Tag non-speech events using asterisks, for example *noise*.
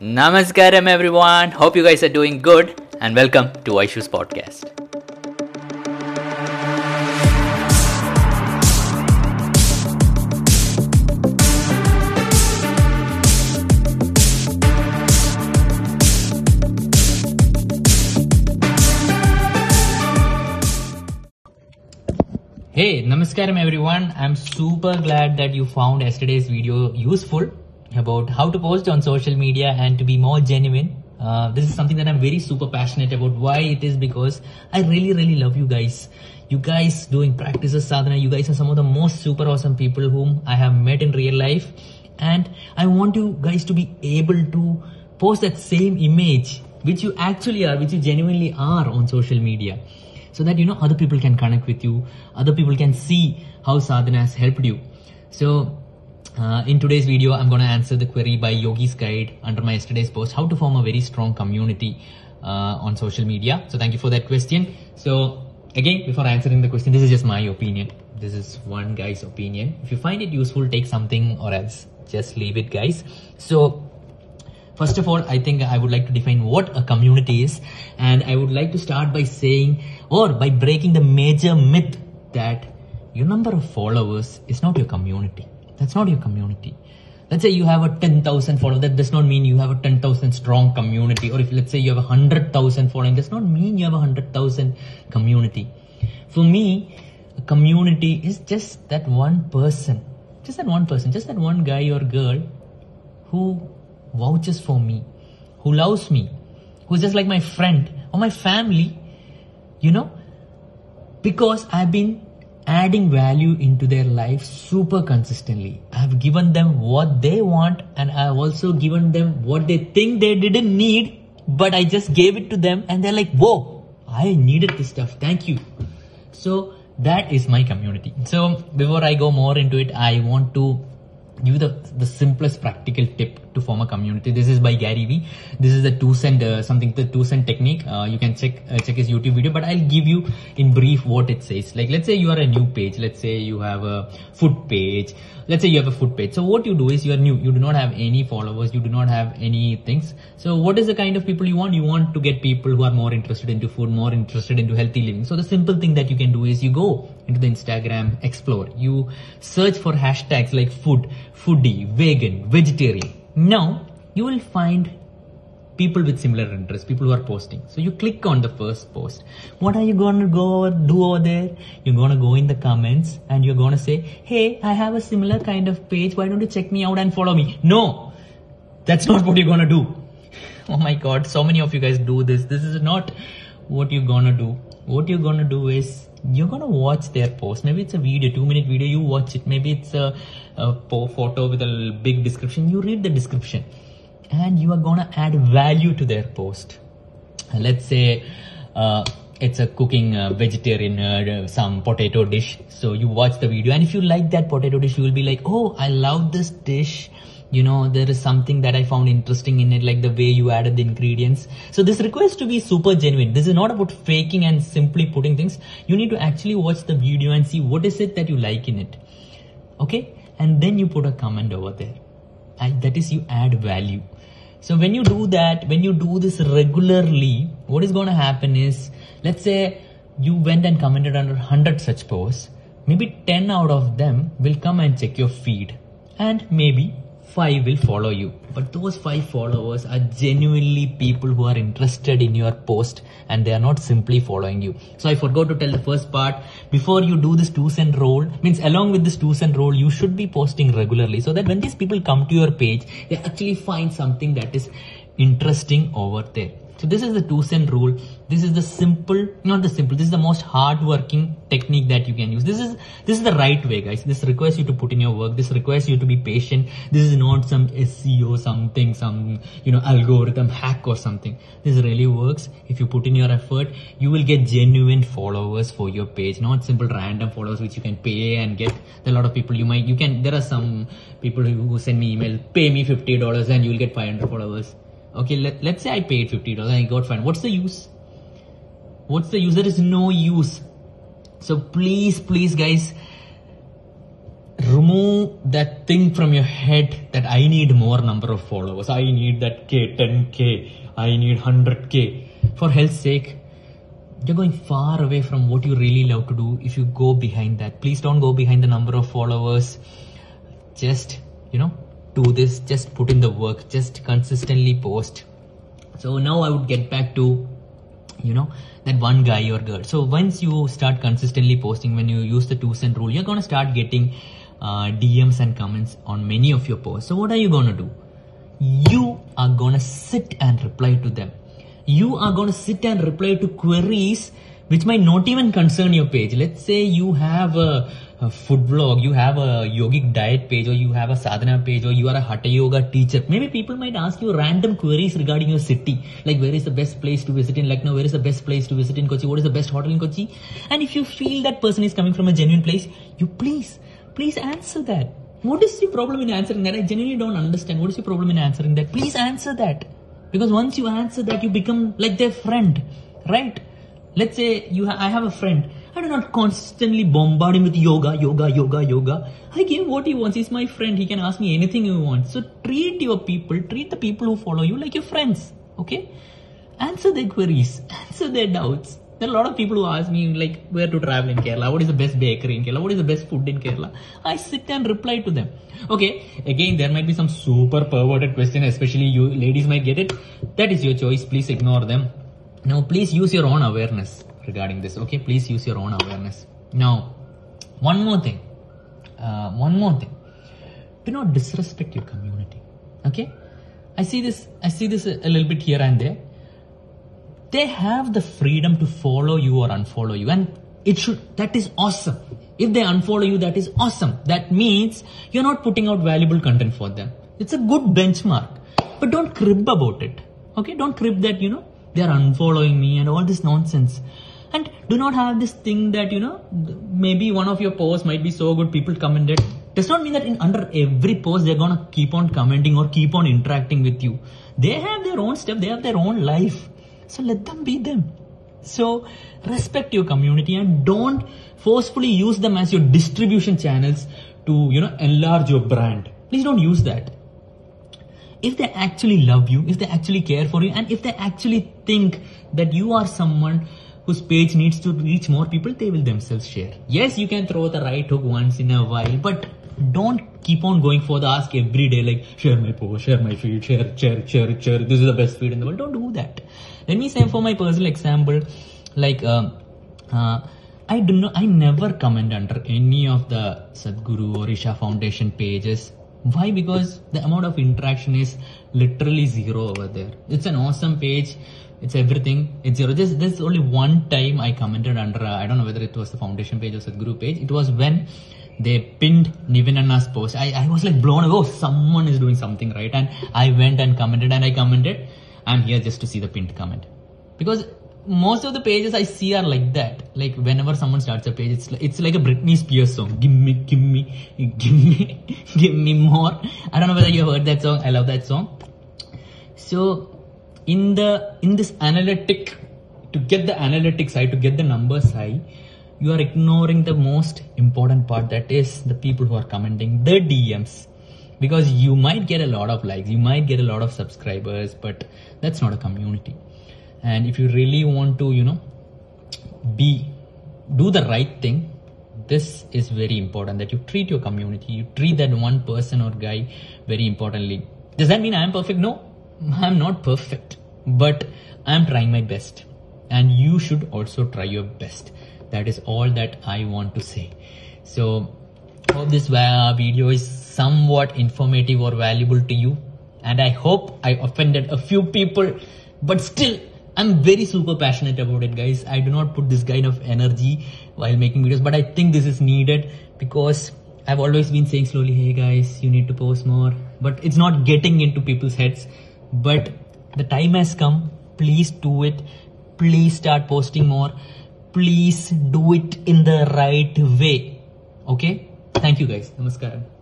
Namaskaram, everyone. Hope you guys are doing good, and welcome to Aishu's podcast. Hey, Namaskaram everyone. I'm super glad that you found yesterday's video useful about how to post on social media and to be more genuine. Uh, this is something that I'm very super passionate about. Why it is because I really, really love you guys. You guys doing practices sadhana, you guys are some of the most super awesome people whom I have met in real life. And I want you guys to be able to post that same image which you actually are, which you genuinely are on social media so that you know other people can connect with you other people can see how sadhana has helped you so uh, in today's video i'm going to answer the query by yogi's guide under my yesterday's post how to form a very strong community uh, on social media. So thank you for that question. So again before answering the question this is just my opinion. This is one guy's opinion. If you find it useful take something or else. Just leave it guys. So First of all, I think I would like to define what a community is, and I would like to start by saying or by breaking the major myth that your number of followers is not your community. That's not your community. Let's say you have a 10,000 followers. That does not mean you have a 10,000 strong community. Or if let's say you have a 100,000 following, does not mean you have a 100,000 community. For me, a community is just that one person. Just that one person. Just that one guy or girl who vouches for me, who loves me, who's just like my friend or my family, you know, because I've been adding value into their life super consistently. I've given them what they want and I've also given them what they think they didn't need, but I just gave it to them and they're like, whoa, I needed this stuff. Thank you. So that is my community. So before I go more into it, I want to give the, the simplest practical tip to form a community. This is by Gary Vee. This is the two cent uh, something the two cent technique. Uh, you can check uh, check his YouTube video, but I'll give you in brief what it says. Like let's say you are a new page. Let's say you have a food page. Let's say you have a food page. So what you do is you are new. You do not have any followers. You do not have any things. So what is the kind of people you want? You want to get people who are more interested into food, more interested into healthy living. So the simple thing that you can do is you go into the Instagram Explore. You search for hashtags like food, foodie, vegan, vegetarian. Now you will find people with similar interests, people who are posting. So you click on the first post. What are you gonna go do over there? You're gonna go in the comments and you're gonna say, Hey, I have a similar kind of page. Why don't you check me out and follow me? No, that's not what you're gonna do. *laughs* Oh my god, so many of you guys do this. This is not what you're gonna do. What you're gonna do is you're gonna watch their post. Maybe it's a video, two minute video, you watch it. Maybe it's a, a photo with a big description. You read the description and you are gonna add value to their post. Let's say uh, it's a cooking uh, vegetarian uh, some potato dish. So you watch the video, and if you like that potato dish, you will be like, "Oh, I love this dish." You know, there is something that I found interesting in it, like the way you added the ingredients. So this requires to be super genuine. This is not about faking and simply putting things. You need to actually watch the video and see what is it that you like in it. Okay, and then you put a comment over there. That is you add value. So when you do that, when you do this regularly, what is going to happen is, let's say you went and commented under 100 such posts, maybe 10 out of them will come and check your feed. And maybe 5 will follow you. But those 5 followers are genuinely people who are interested in your post and they are not simply following you. So I forgot to tell the first part. Before you do this 2 cent roll, means along with this 2 cent roll, you should be posting regularly so that when these people come to your page, they actually find something that is interesting over there. So this is the two cent rule. This is the simple, not the simple. This is the most hard-working technique that you can use. This is this is the right way, guys. This requires you to put in your work. This requires you to be patient. This is not some SEO something, some you know algorithm hack or something. This really works. If you put in your effort, you will get genuine followers for your page, not simple random followers which you can pay and get. A lot of people you might you can. There are some people who send me email, pay me fifty dollars and you will get five hundred followers okay let, let's say i paid $50 and i got fine what's the use what's the use there is no use so please please guys remove that thing from your head that I need more number of followers. I need that K, 10K. I need 100K. For health's sake, you're going far away from what you really love to do if you go behind that. Please don't go behind the number of followers. Just, you know, do this. Just put in the work. Just consistently post. So now I would get back to, you know, that one guy or girl. So once you start consistently posting, when you use the two cent rule, you're gonna start getting uh, DMs and comments on many of your posts. So what are you gonna do? You are gonna sit and reply to them. You are gonna sit and reply to queries which might not even concern your page. Let's say you have a, a food blog, you have a yogic diet page, or you have a sadhana page, or you are a hatha yoga teacher. Maybe people might ask you random queries regarding your city, like where is the best place to visit in Lucknow, where is the best place to visit in Kochi, what is the best hotel in Kochi. And if you feel that person is coming from a genuine place, you please, please answer that. What is your problem in answering that? I genuinely don't understand. What is your problem in answering that? Please answer that. Because once you answer that, you become like their friend, right? Let's say you ha- I have a friend. I do not constantly bombard him with yoga, yoga, yoga, yoga. I give him what he wants. He's my friend. He can ask me anything he wants. So treat your people, treat the people who follow you like your friends. Okay? Answer their queries, *laughs* answer their doubts. There are a lot of people who ask me like where to travel in Kerala, what is the best bakery in Kerala, what is the best food in Kerala. I sit and reply to them. Okay, again there might be some super perverted question, especially you ladies might get it. That is your choice. Please ignore them. Now please use your own awareness regarding this. Okay, please use your own awareness. Now, one more thing. Uh, one more thing. Do not disrespect your community. Okay, I see this. I see this a, a little bit here and there they have the freedom to follow you or unfollow you and it should that is awesome if they unfollow you that is awesome that means you're not putting out valuable content for them it's a good benchmark but don't crib about it okay don't crib that you know they are unfollowing me and all this nonsense and do not have this thing that you know maybe one of your posts might be so good people commented does not mean that in under every post they're gonna keep on commenting or keep on interacting with you they have their own stuff they have their own life so let them be them. So respect your community and don't forcefully use them as your distribution channels to, you know, enlarge your brand. Please don't use that. If they actually love you, if they actually care for you, and if they actually think that you are someone whose page needs to reach more people, they will themselves share. Yes, you can throw the right hook once in a while, but don't keep on going for the ask every day like share my post, share my feed, share, share, share, share. This is the best feed in the world. Don't do that. Let me say for my personal example, like uh, uh, I do not, know, I never comment under any of the Sadhguru or Isha Foundation pages. Why? Because the amount of interaction is literally zero over there. It's an awesome page. It's everything. It's zero. this there's only one time I commented under. Uh, I don't know whether it was the foundation page or the Sadhguru page. It was when they pinned Nivinana's post. I, I was like blown away. Oh, someone is doing something right. And I went and commented and I commented. I'm here just to see the pinned comment. Because most of the pages I see are like that. Like whenever someone starts a page, it's like, it's like a Britney Spears song. Give me, give me, give me, *laughs* give me more. I don't know whether you have heard that song. I love that song. So in the in this analytic, to get the analytics high, to get the numbers high, you are ignoring the most important part that is the people who are commenting the DMs because you might get a lot of likes you might get a lot of subscribers but that's not a community and if you really want to you know be do the right thing this is very important that you treat your community you treat that one person or guy very importantly. Does that mean i am perfect? No i'm not perfect but i'm trying my best. And you should also try your best. That is all that i want to say. So hope this uh, video is somewhat informative or valuable to you. And i hope i offended a few people but still i'm very super passionate about it guys. I do not put this kind of energy while making videos but i think this is needed because i've always been saying slowly hey guys you need to post more. But it's not getting into people's heads. But the time has come. Please do it. Please start posting more. Please do it in the right way. Okay? Thank you guys. Namaskaram